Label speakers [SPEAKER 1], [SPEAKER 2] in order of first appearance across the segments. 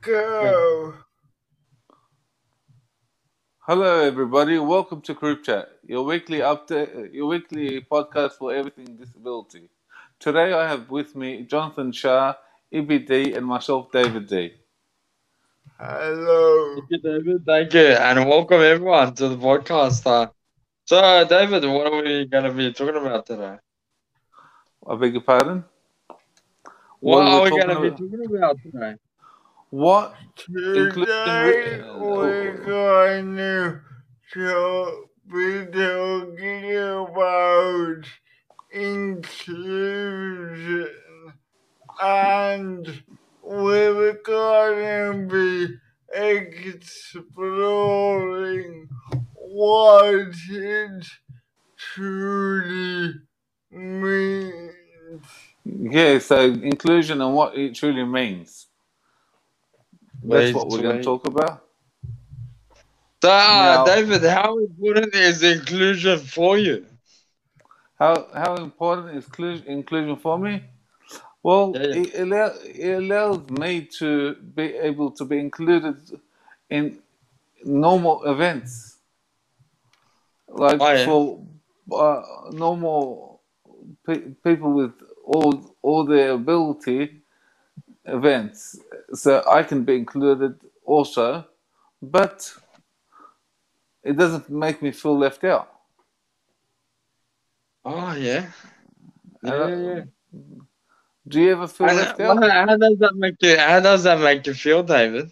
[SPEAKER 1] Go.
[SPEAKER 2] Hello, everybody. Welcome to Group Chat, your weekly update, your weekly podcast for everything disability. Today, I have with me Jonathan Shah, EBD, and myself, David D.
[SPEAKER 1] Hello.
[SPEAKER 3] Thank you, David. Thank you, and welcome everyone to the podcast. Uh, so, David, what are we going to be talking about today?
[SPEAKER 2] I beg your pardon.
[SPEAKER 3] What,
[SPEAKER 2] are
[SPEAKER 3] are
[SPEAKER 2] we
[SPEAKER 3] we going to be talking about today?
[SPEAKER 2] What?
[SPEAKER 1] Today we're going to to be talking about inclusion and we're going to be exploring what it truly means.
[SPEAKER 2] Yeah, so inclusion and what it truly means. That's what we're going to talk about.
[SPEAKER 3] Uh,
[SPEAKER 2] Now-
[SPEAKER 3] David, how important is inclusion for you?
[SPEAKER 2] How how important is inclusion, inclusion for me? Well,
[SPEAKER 3] Yeah, yeah.
[SPEAKER 2] It, allow, it allows me to be able to be included in normal events, like
[SPEAKER 3] Oh, yeah.
[SPEAKER 2] for uh, normal pe- people with all all their ability events. So I can be included also, but it doesn't make me feel left out.
[SPEAKER 3] Oh, yeah. Yeah, yeah.
[SPEAKER 2] Do you ever feel left out?
[SPEAKER 3] how does that make you? How does that make you feel, David?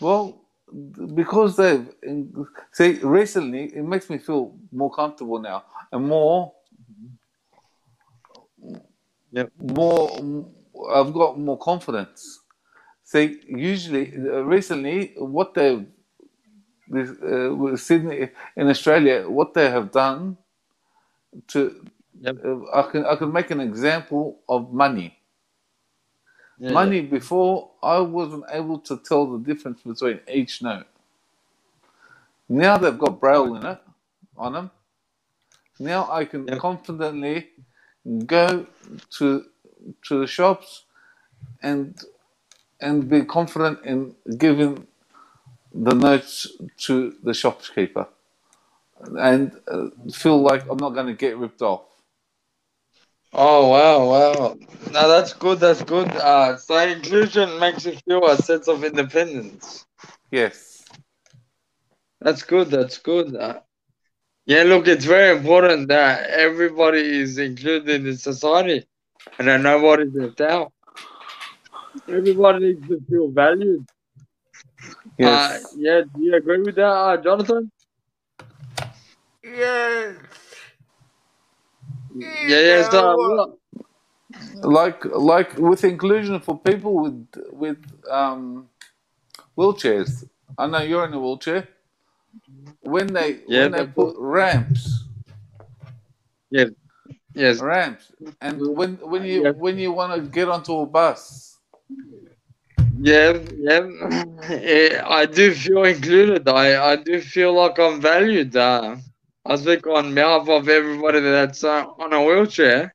[SPEAKER 2] Well, because they've see recently, it makes me feel more comfortable now and more.
[SPEAKER 3] Yep.
[SPEAKER 2] More, I've got more confidence. See, usually, uh, recently, what they, this, uh, with Sydney in Australia, what they have done to,
[SPEAKER 3] Yep.
[SPEAKER 2] uh, I can I can make an example of money.
[SPEAKER 3] Yeah,
[SPEAKER 2] Money before I wasn't able to tell the difference between each note. Now they've got braille in it on them. Now I can
[SPEAKER 3] Yep.
[SPEAKER 2] confidently go to to the shops and and be confident in giving the notes to the shopkeeper and uh, feel like I'm not going to get ripped off.
[SPEAKER 3] Oh wow, wow. Now that's good. That's good. Uh, so inclusion makes you feel a sense of independence.
[SPEAKER 2] Yes.
[SPEAKER 3] That's good. That's good. Uh, yeah, look, it's very important that everybody is included in society, and that nobody's left out. Everybody needs to feel valued.
[SPEAKER 2] Yes.
[SPEAKER 3] Uh, yeah, do you agree with that, uh, Jonathan?
[SPEAKER 1] Yes.
[SPEAKER 3] Yeah, yeah. So, what-
[SPEAKER 2] like like with inclusion for people with with um, wheelchairs. I know you're in a wheelchair. When they
[SPEAKER 3] Yeah,
[SPEAKER 2] when they
[SPEAKER 3] but-
[SPEAKER 2] put ramps,
[SPEAKER 3] yes,
[SPEAKER 2] ramps, and when when you
[SPEAKER 3] Yeah.
[SPEAKER 2] when you want to get onto a bus,
[SPEAKER 3] Yeah, yeah. Eh, I do feel included. I, I do feel like I'm valued. Uh, I speak on behalf of everybody that's uh, on a wheelchair.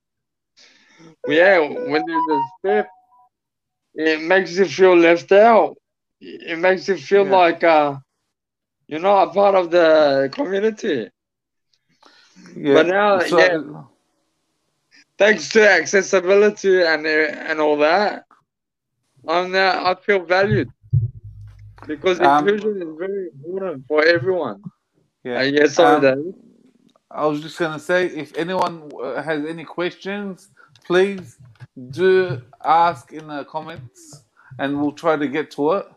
[SPEAKER 3] Yeah, when there's a step, it makes you feel left out. It makes you feel
[SPEAKER 2] Yeah.
[SPEAKER 3] like uh, you're not a part of the community.
[SPEAKER 2] yeah.
[SPEAKER 3] But now,
[SPEAKER 2] so,
[SPEAKER 3] yeah. Thanks to accessibility and and all that, I'm now I feel valued because
[SPEAKER 2] Um,
[SPEAKER 3] inclusion is very important for everyone.
[SPEAKER 2] yeah.
[SPEAKER 3] Uh, yes,
[SPEAKER 2] Um,
[SPEAKER 3] David.
[SPEAKER 2] I was just gonna say, if anyone uh, has any questions, please do ask in the comments, and we'll try to get to it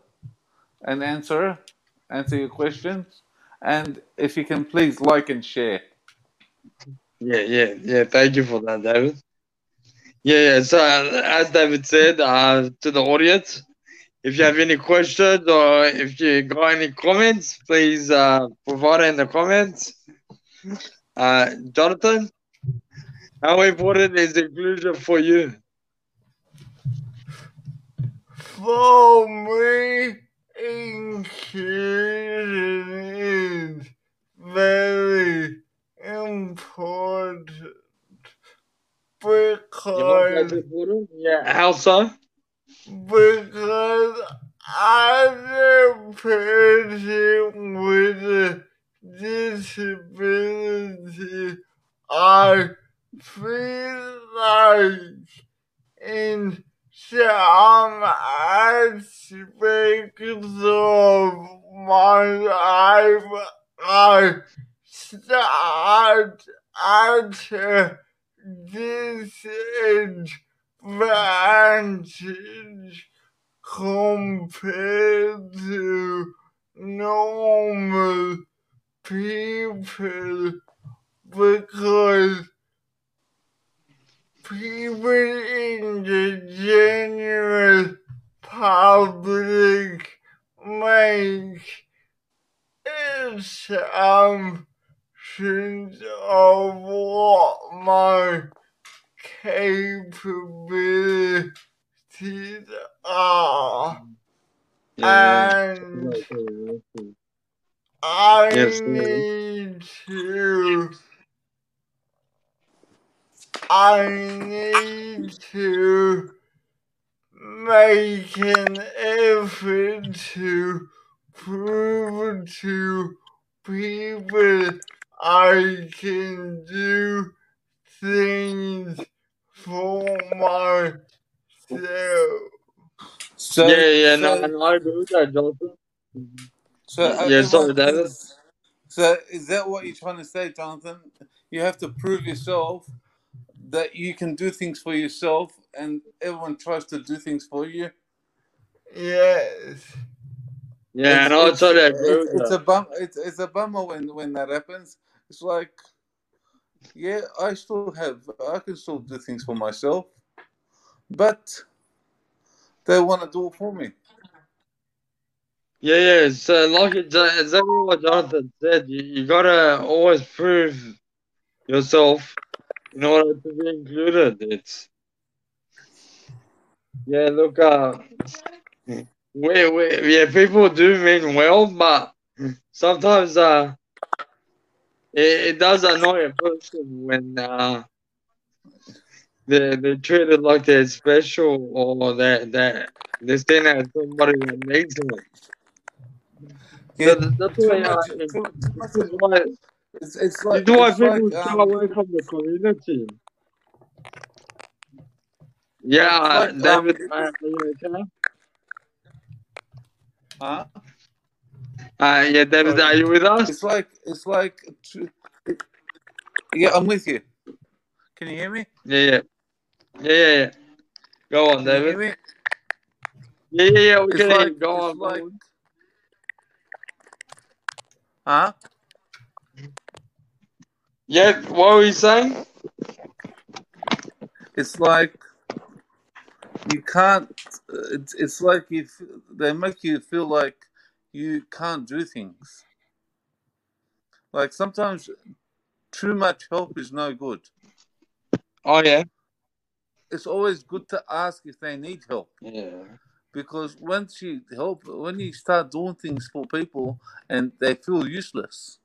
[SPEAKER 2] and answer answer your questions. And if you can, please like and share.
[SPEAKER 3] Yeah, yeah, yeah. Thank you for that, David. Yeah, yeah. So uh, as David said, uh, to the audience, if you have any questions or if you got any comments, please uh, provide in the comments. Uh, Jonathan, how important is inclusion for you?
[SPEAKER 1] For me, inclusion is very important
[SPEAKER 3] You know, that's
[SPEAKER 1] because?
[SPEAKER 3] Yeah. How so?
[SPEAKER 1] because as a person with a disability, I feel like in some aspects of my life, I start at disadvantage compared to normal people because people in the general public make of what my capabilities are.
[SPEAKER 3] Yeah.
[SPEAKER 1] And I
[SPEAKER 3] Yes,
[SPEAKER 1] need to I need to make an effort to prove to people I can do things for myself.
[SPEAKER 2] So,
[SPEAKER 3] yeah, yeah, no,
[SPEAKER 2] so,
[SPEAKER 3] no, I agree with that, Jonathan.
[SPEAKER 2] so uh,
[SPEAKER 3] Yeah, sorry,
[SPEAKER 2] everyone
[SPEAKER 3] David.
[SPEAKER 2] thinks- So is that what you're trying to say, Jonathan? You have to prove yourself that you can do things for yourself, and everyone tries to do things for you.
[SPEAKER 1] Yes.
[SPEAKER 3] Yeah,
[SPEAKER 2] It's-
[SPEAKER 3] no, I
[SPEAKER 2] it's-
[SPEAKER 3] totally
[SPEAKER 2] it's, it's a bum. It's, it's a bummer when when that happens. It's like, yeah, I still have. I can still do things for myself, but they want to do it for me.
[SPEAKER 3] Yeah, yeah. So, like exa- exactly what Jonathan said, you, you gotta always prove yourself in order to be included. It's yeah. Look, uh, we, we yeah, people do mean well, but sometimes uh, it, it does annoy a person when uh. They they're treated like they're special or that that they're seen as somebody that needs them.
[SPEAKER 2] Yeah,
[SPEAKER 3] So that's why
[SPEAKER 2] much.
[SPEAKER 3] it-
[SPEAKER 2] Too, too much
[SPEAKER 3] this is why
[SPEAKER 2] it's, it's like
[SPEAKER 3] why
[SPEAKER 2] it's
[SPEAKER 3] people
[SPEAKER 2] like um,
[SPEAKER 3] away from the community. Yeah,
[SPEAKER 2] like,
[SPEAKER 3] David,
[SPEAKER 2] um,
[SPEAKER 3] okay?
[SPEAKER 2] huh?
[SPEAKER 3] Uh, yeah, David, are you with us?
[SPEAKER 2] It's like it's like. Yeah, I'm with you. Can you hear me?
[SPEAKER 3] Yeah, yeah, yeah, yeah. yeah. Go on,
[SPEAKER 2] Can
[SPEAKER 3] David. Yeah, yeah, yeah. We
[SPEAKER 2] It's
[SPEAKER 3] can hear
[SPEAKER 2] like
[SPEAKER 3] Go on,
[SPEAKER 2] like. Huh?
[SPEAKER 3] Yeah, what were you saying?
[SPEAKER 2] It's like you can't. uh, It's it's like you. They make you feel like you can't do things. Like sometimes too much help is no good.
[SPEAKER 3] Oh yeah.
[SPEAKER 2] It's always good to ask if they need help
[SPEAKER 3] Yeah.
[SPEAKER 2] because once you help, when you start doing things for people and they feel useless,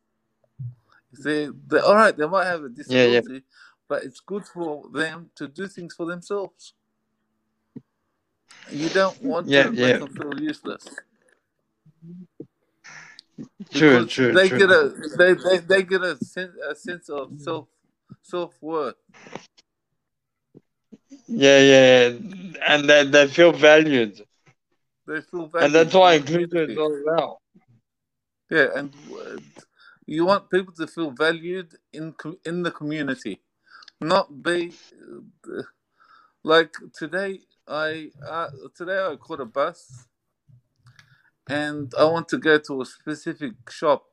[SPEAKER 2] they they all right. They might have a
[SPEAKER 3] Yeah, yeah.
[SPEAKER 2] disability, but it's good for them to do things for themselves. You don't want
[SPEAKER 3] Yeah,
[SPEAKER 2] to make them feel useless
[SPEAKER 3] True, true,
[SPEAKER 2] they
[SPEAKER 3] true.
[SPEAKER 2] get a they, they, they get a sense a sense of self self worth.
[SPEAKER 3] Yeah, yeah, yeah. and they, they feel valued,
[SPEAKER 2] They feel valued,
[SPEAKER 3] and
[SPEAKER 2] that's
[SPEAKER 3] why inclusion is
[SPEAKER 2] community.
[SPEAKER 3] all about.
[SPEAKER 2] Yeah, and you want people to feel valued in in the community, not be like today. I uh, today I caught a bus, and I want to go to a specific shop.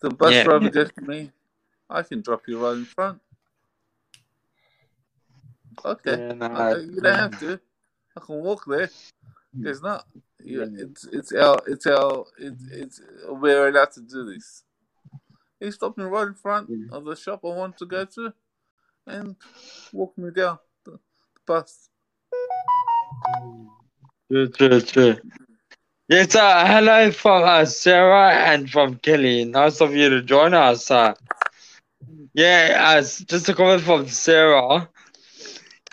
[SPEAKER 2] The bus
[SPEAKER 3] Yeah,
[SPEAKER 2] driver
[SPEAKER 3] yeah,
[SPEAKER 2] goes to me, "I can drop you right in front." Okay,
[SPEAKER 3] yeah. No,
[SPEAKER 2] okay, you don't have to. I can walk there. It's not.
[SPEAKER 3] yeah,
[SPEAKER 2] You, it's it's our it's our it's, it's we're allowed to do this. He stopped me right in front of the shop I want to go to, and walked me down the, the bus.
[SPEAKER 3] True, true, true. Yes, uh, hello from uh, Sarah and from Kelly. Nice of you to join us. Uh, yeah, uh, just a comment from Sarah.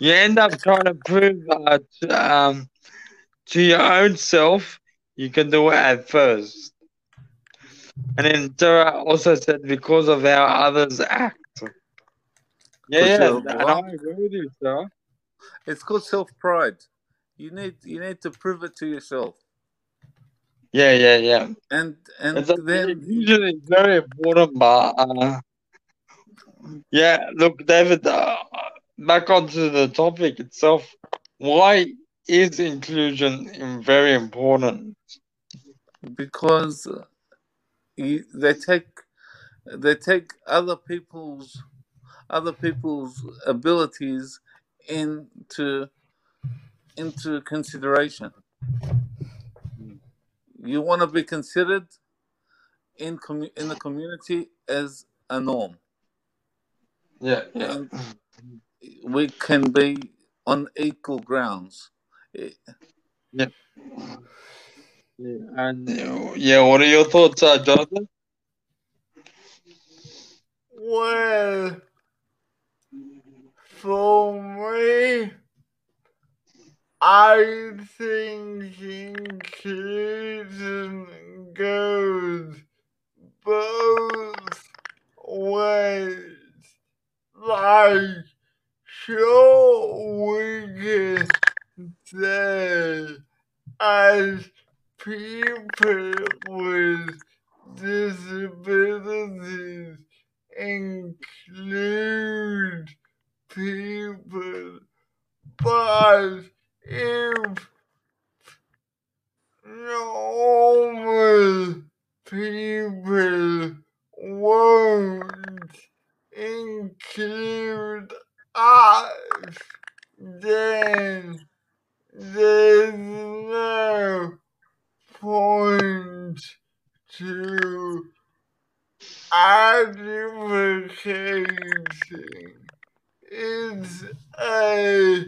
[SPEAKER 3] you end up trying to prove uh, to, um, to your own self you can do it at first. And then Sarah also said because of how others act. Yeah, yeah, and I agree with you, Sarah.
[SPEAKER 2] It's called self pride. You need you need to prove it to yourself,
[SPEAKER 3] Yeah, yeah, yeah.
[SPEAKER 2] and and
[SPEAKER 3] It's
[SPEAKER 2] then
[SPEAKER 3] usually very important, but uh, yeah, look, David, uh, back onto the topic itself. Why is inclusion very important?
[SPEAKER 2] because they take they take other people's other people's abilities into into consideration. You want to be considered in commu- in the community as a norm,
[SPEAKER 3] Yeah, yeah.
[SPEAKER 2] and we can be on equal grounds. It-
[SPEAKER 3] Yeah. And yeah, what are your thoughts, uh, Jonathan?
[SPEAKER 1] Well, for me, I think inclusion goes both ways. Like, sure, we can say as people with disabilities include people, but if normal people won't include us, then there's no point to advocating. It's a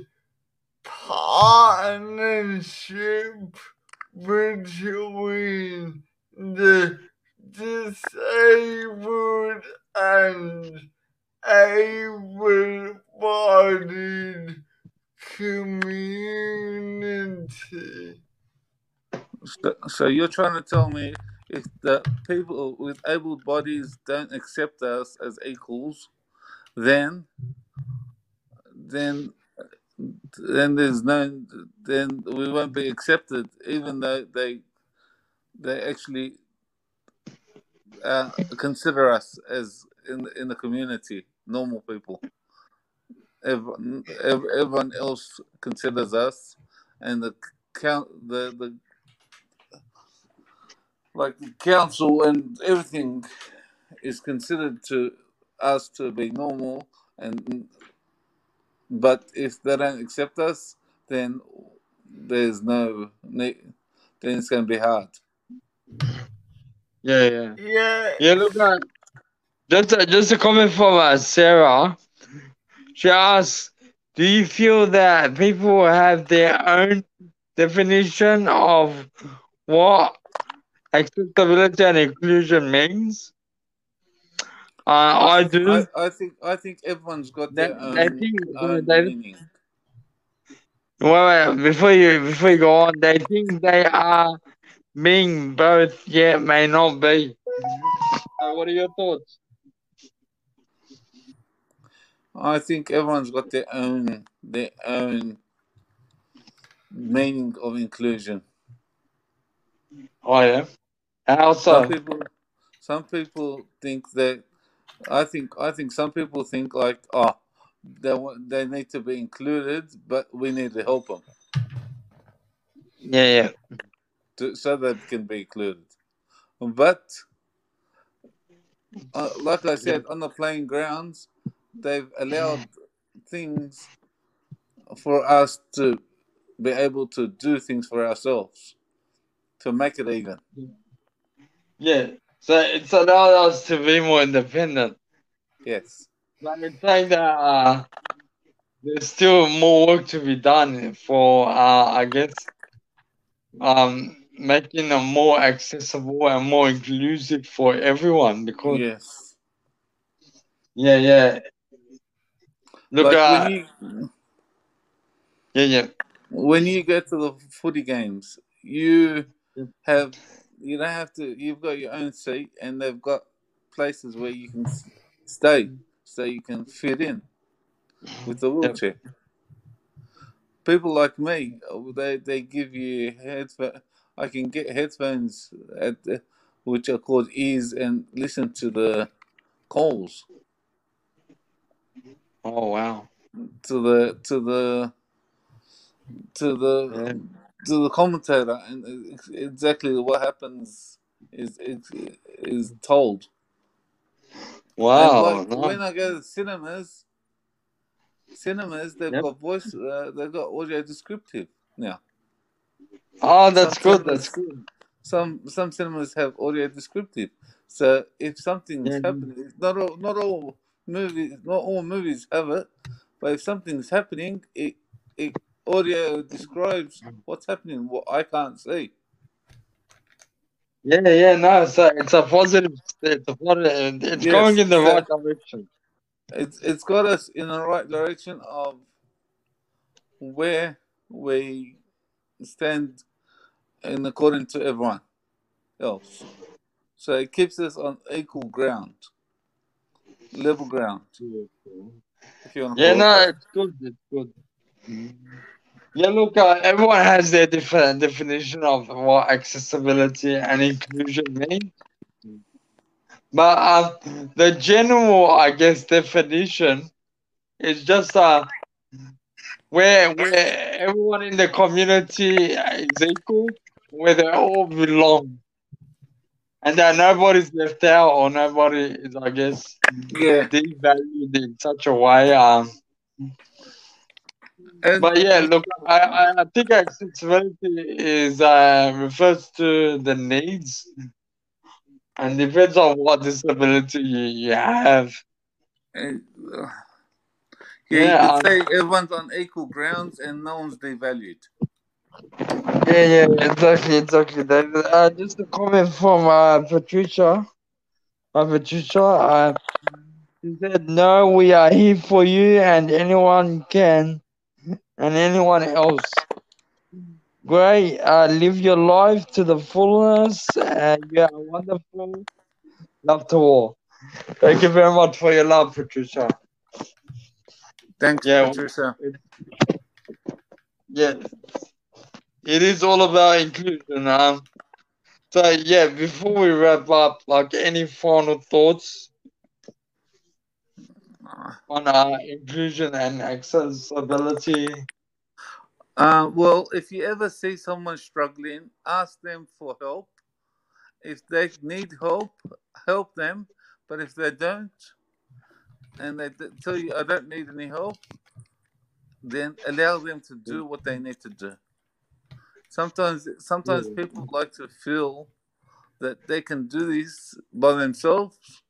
[SPEAKER 1] partnership between the disabled and able-bodied community.
[SPEAKER 2] So, so you're trying to tell me if the people with able bodies don't accept us as equals, then then then there's no then we won't be accepted, even though they they actually uh, consider us as in in the community normal people. Everyone, everyone else considers us, and the count the the like the council and everything is considered to us to be normal and but if they don't accept us then there's no ne- then it's going to be hard
[SPEAKER 3] Yeah, yeah.
[SPEAKER 1] Yeah,
[SPEAKER 3] Yeah, look, uh, just a, just a comment from uh, Sarah. She asks, "Do you feel that people have their own definition of what accessibility and inclusion means?" Uh, I do.
[SPEAKER 2] I, I think I think everyone's got their own,
[SPEAKER 3] they think,
[SPEAKER 2] own
[SPEAKER 3] they,
[SPEAKER 2] meaning.
[SPEAKER 3] wait, before you before you go on, they think they are being both, yet may not be. Uh, what are your thoughts?
[SPEAKER 2] I think everyone's got their own their own meaning of inclusion.
[SPEAKER 3] Oh yeah. How
[SPEAKER 2] Some
[SPEAKER 3] so?
[SPEAKER 2] people some people think that I think I think some people think like oh they wa- they need to be included, but we need to help them
[SPEAKER 3] Yeah, yeah.
[SPEAKER 2] to, so that can be included. But uh, like I said, on the playing grounds, they've allowed things for us to be able to do things for ourselves to make it even.
[SPEAKER 3] Yeah. So it's allowed us to be more independent.
[SPEAKER 2] Yes.
[SPEAKER 3] But it's saying that uh, there's still more work to be done for, uh, I guess, um, making them more accessible and more inclusive for everyone. Because
[SPEAKER 2] Yes.
[SPEAKER 3] yeah, yeah. Look, uh,
[SPEAKER 2] when you
[SPEAKER 3] Yeah, yeah.
[SPEAKER 2] when you go to the footy games, you have you don't have to. You've got your own seat, and they've got places where you can stay, so you can fit in with the wheelchair. People like me, oh, they they give you headphones. I can get headphones at the, which are called ears and listen to the calls
[SPEAKER 3] Oh wow.
[SPEAKER 2] to the to the to the
[SPEAKER 3] Yeah.
[SPEAKER 2] to the commentator, and exactly what happens is is, is told.
[SPEAKER 3] Wow.
[SPEAKER 2] like
[SPEAKER 3] nice.
[SPEAKER 2] when I go to cinemas, cinemas they've
[SPEAKER 3] Yep.
[SPEAKER 2] got voice, uh, they've got audio descriptive now.
[SPEAKER 3] Oh,
[SPEAKER 2] Some
[SPEAKER 3] that's good. That's good.
[SPEAKER 2] some some cinemas have audio descriptive. So if something's
[SPEAKER 3] Yeah.
[SPEAKER 2] happening, not all not all movies not all movies have it, but if something's happening, it it audio describes what's happening, what I can't see.
[SPEAKER 3] Yeah, yeah. No, it's a it's a positive. It's a positive. It's
[SPEAKER 2] Yes,
[SPEAKER 3] going in the
[SPEAKER 2] so
[SPEAKER 3] right direction.
[SPEAKER 2] it's it's got us in the right direction of where we stand in according to everyone else. So it keeps us on equal ground, level ground, if you want to
[SPEAKER 3] Yeah, no, it's good. It's good. Yeah, look, uh, everyone has their different definition of what accessibility and inclusion mean. But um, the general, I guess, definition is just uh, where where everyone in the community is equal, where they all belong, and that nobody's left out or nobody is, I guess,
[SPEAKER 2] Yeah,
[SPEAKER 3] devalued in such a way. Um,
[SPEAKER 2] and
[SPEAKER 3] but yeah, look, I, I, think accessibility is uh, refers to the needs and depends on what disability you, you have.
[SPEAKER 2] and, uh, yeah, you could
[SPEAKER 3] um,
[SPEAKER 2] say everyone's on equal grounds and no one's devalued.
[SPEAKER 3] Yeah, yeah, exactly, exactly. David. Uh, just a comment from uh, Patricia. Uh, Patricia, uh, she said, "No, we are here for you, and anyone can, and anyone else. Great, uh, live your life to the fullness, and you are wonderful. Love to all. Thank you very much for your love, Patricia.
[SPEAKER 2] Thanks,
[SPEAKER 3] Yeah,
[SPEAKER 2] Patricia.
[SPEAKER 3] it, yeah, it is all about inclusion. Um, so yeah, before we wrap up, like any final thoughts on uh, inclusion and accessibility?
[SPEAKER 2] Uh, well, if you ever see someone struggling, ask them for help. If they need help, help them. But if they don't, and they tell you, I don't need any help, then allow them to do what they need to do. Sometimes, sometimes
[SPEAKER 3] Yeah.
[SPEAKER 2] people like to feel that they can do this by themselves,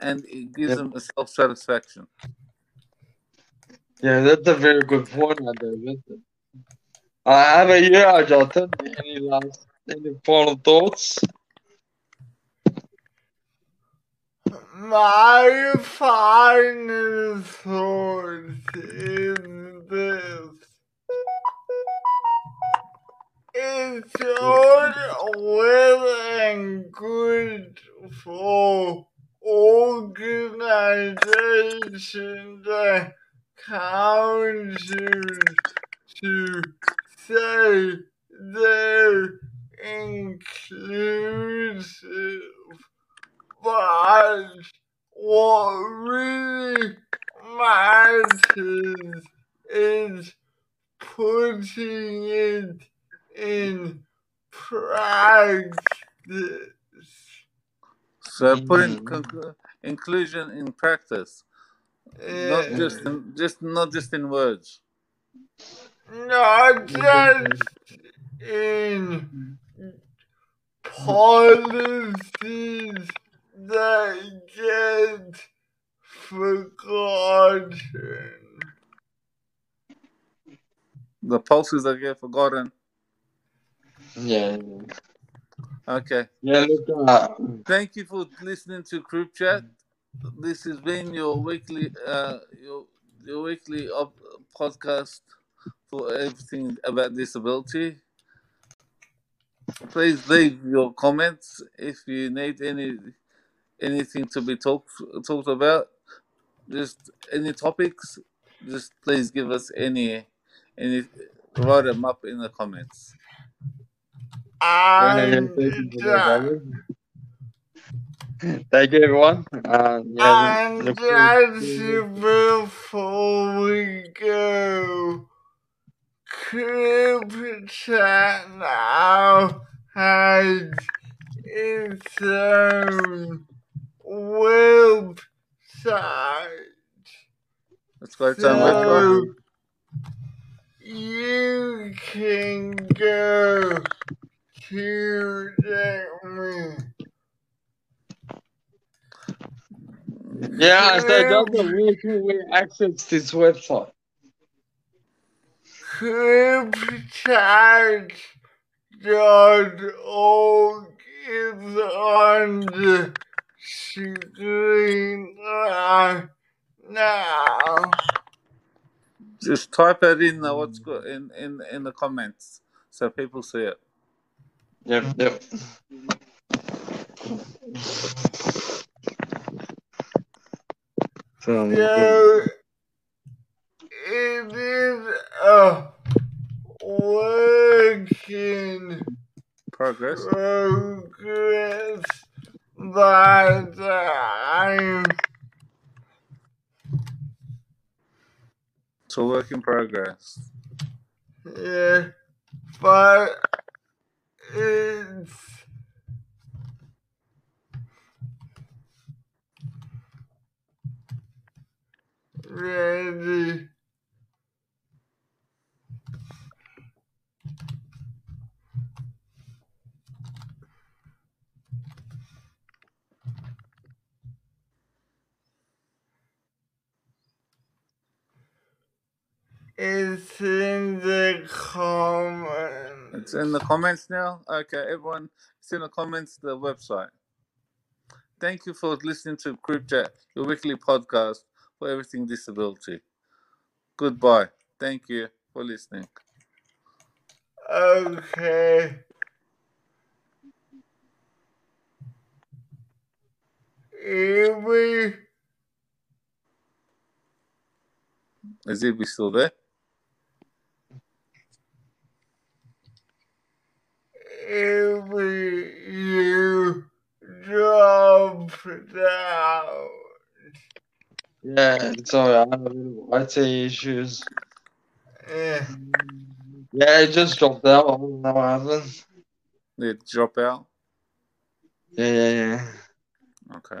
[SPEAKER 2] and it gives
[SPEAKER 3] Yep.
[SPEAKER 2] them a self satisfaction.
[SPEAKER 3] Yeah, that's a very good point, David. How about you, uh, Jonathan? Any last, any final thoughts?
[SPEAKER 1] My final thought is this. It's all well and good for organizations and councils to say they're inclusive, but what really matters is putting it in practice.
[SPEAKER 2] So putting
[SPEAKER 3] Mhm.
[SPEAKER 2] con- inclusion in practice, not just in, just not just in words.
[SPEAKER 1] Not just in policies that get forgotten.
[SPEAKER 2] The policies that get forgotten.
[SPEAKER 3] Yeah,
[SPEAKER 2] Okay.
[SPEAKER 3] yeah. Look, uh,
[SPEAKER 2] Thank you for listening to Group Chat. This has been your weekly uh your your weekly op- podcast for everything about disability. Please leave your comments if you need any anything to be talked talked about. Just any topics. Just please give us any any write them up in the comments.
[SPEAKER 3] Yeah, yeah, thank you for that,
[SPEAKER 1] that,
[SPEAKER 3] David. Thank you, everyone. Uh, yeah,
[SPEAKER 1] and just before we go, Crib now has its own website.
[SPEAKER 2] Let's go to.
[SPEAKER 1] So you can go to that
[SPEAKER 3] Yeah, so Doctor, where can we access this website?
[SPEAKER 1] Cribchat.org is on the screen right now.
[SPEAKER 2] Just type it in the what's go in, in in the comments so people see it.
[SPEAKER 3] Yep, yep. So,
[SPEAKER 1] So it is a working
[SPEAKER 2] Progress.
[SPEAKER 1] progress but I'm
[SPEAKER 2] It's a work in progress.
[SPEAKER 1] yeah, but it's ready. It's in the comments.
[SPEAKER 2] It's in the comments now. Okay, everyone, it's in the comments. The website. Thank you for listening to Group Chat, your weekly podcast for everything disability. Goodbye. Thank you for listening.
[SPEAKER 1] Okay.
[SPEAKER 2] Is he still there?
[SPEAKER 1] Every you drop down.
[SPEAKER 3] yeah, sorry, I have a IT issues.
[SPEAKER 1] Eh,
[SPEAKER 3] Yeah, it just dropped out. I don't know what happened.
[SPEAKER 2] Did it drop out?
[SPEAKER 3] Yeah, yeah, yeah.
[SPEAKER 2] Okay.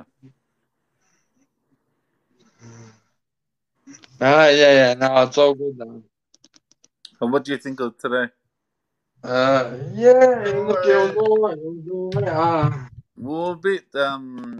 [SPEAKER 3] Ah, yeah, yeah. No, it's all good now.
[SPEAKER 2] And what do you think of today?
[SPEAKER 3] Uh, yeah, look, it was all right. It was all right. Ah.
[SPEAKER 2] We're a bit um